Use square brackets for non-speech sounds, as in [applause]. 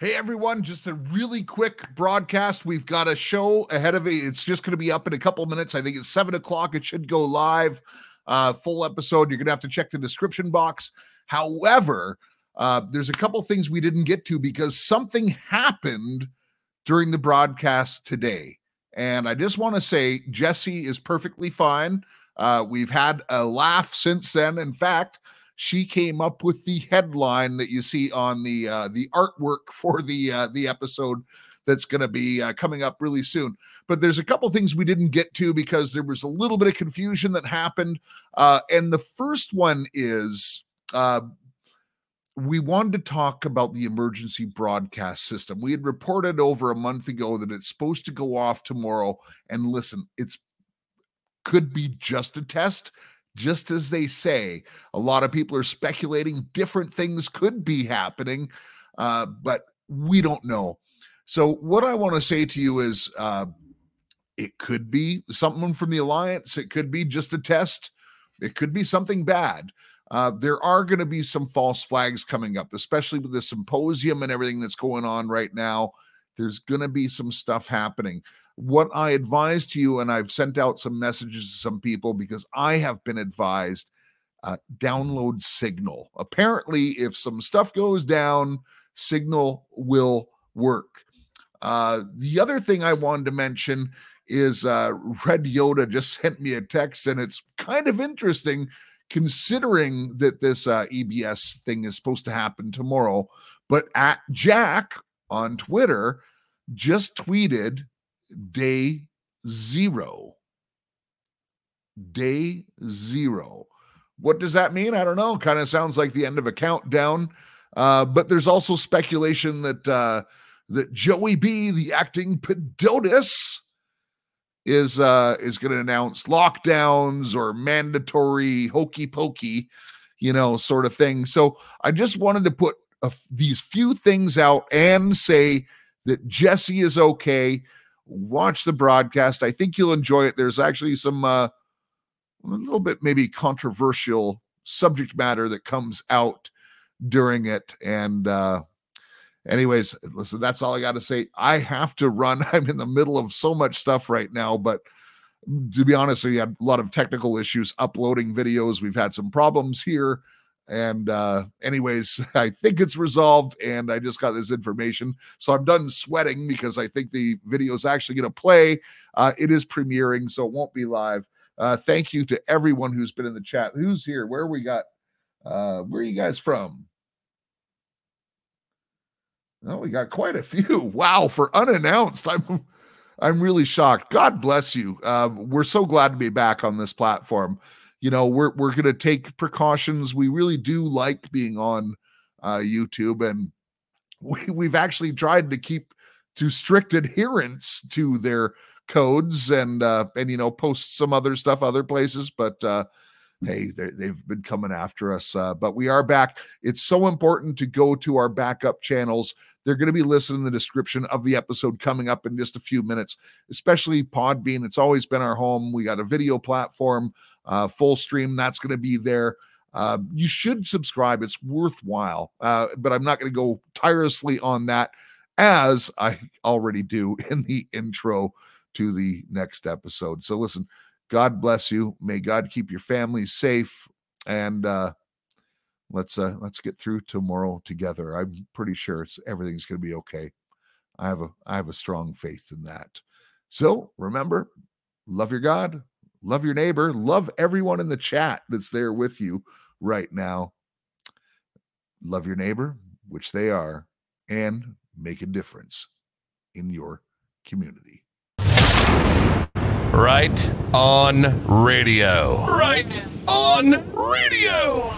Hey everyone, just a really quick broadcast. We've got a show ahead of it. It's just going to be up in a couple minutes. I think it's seven o'clock. It should go live. Uh, full episode. You're going to have to check the description box. However, uh, there's a couple things we didn't get to because something happened during the broadcast today. And I just want to say Jesse is perfectly fine. Uh, we've had a laugh since then. In fact, she came up with the headline that you see on the uh, the artwork [laughs] for the uh, the episode that's going to be uh, coming up really soon. But there's a couple things we didn't get to because there was a little bit of confusion that happened. Uh, and the first one is uh, we wanted to talk about the emergency broadcast system. We had reported over a month ago that it's supposed to go off tomorrow. And listen, it's could be just a test just as they say. A lot of people are speculating different things could be happening, uh, but we don't know. So, what I want to say to you is uh, it could be something from the Alliance, it could be just a test, it could be something bad. Uh, there are going to be some false flags coming up, especially with the symposium and everything that's going on right now. There's going to be some stuff happening what I advise to you, and I've sent out some messages to some people because I have been advised uh, download Signal. Apparently, if some stuff goes down, Signal will work. Uh, the other thing I wanted to mention is uh, Red Yoda just [laughs] sent me a text, and it's kind of interesting considering that this uh, EBS thing is supposed to happen tomorrow. But at Jack on Twitter just tweeted day zero. Day zero. What does that mean? I don't know. Kind of sounds like the end of a countdown. Uh, but there's also speculation that uh, that Joey B, the acting Pedotus, is uh, is going to announce lockdowns or mandatory hokey pokey, you know, sort of thing. So I just wanted to put a, these few things out and say that Jesse is okay watch the broadcast. I think you'll enjoy it. There's actually some uh, a little bit maybe controversial subject matter that comes out during it. And uh, anyways, listen, that's all I got to say. I have to run. [laughs] I'm in the middle of so much stuff right now, but to be honest, we had a lot of technical issues uploading videos. We've had some problems here and uh anyways [laughs] i think it's resolved and i just got this information. So i'm done sweating because i think the video is actually going to play. Uh it is premiering so it won't be live. Uh thank you to everyone who's been in the chat. Who's here? Where we got uh where are you guys from? Oh we got quite a few. [laughs] Wow for unannounced. I'm i'm really shocked. God bless you. Uh we're so glad to be back on this platform you know we're we're going to take precautions. We really do like being on uh, youtube and we, we've actually tried to keep to strict adherence to their codes and uh and you know post some other stuff other places but uh hey they've been coming after us uh, but we are back. It's so important to go to our backup channels. They're going to be listed in the description of the episode coming up in just a few minutes especially podbean. It's always been our home. We got a video platform uh, full stream. That's going to be there. Uh, you should subscribe. It's worthwhile uh, but i'm not going to go tirelessly on that as i already do in the intro to the next episode. So listen God bless you. May God keep your family safe. And uh, let's uh, let's get through tomorrow together. I'm pretty sure it's everything's going to be okay. I have a I have a strong faith in that. So remember, love your God, love your neighbor, love everyone in the chat that's there with you right now. Love your neighbor, which they are, and make a difference in your community. Right on radio. Right on radio.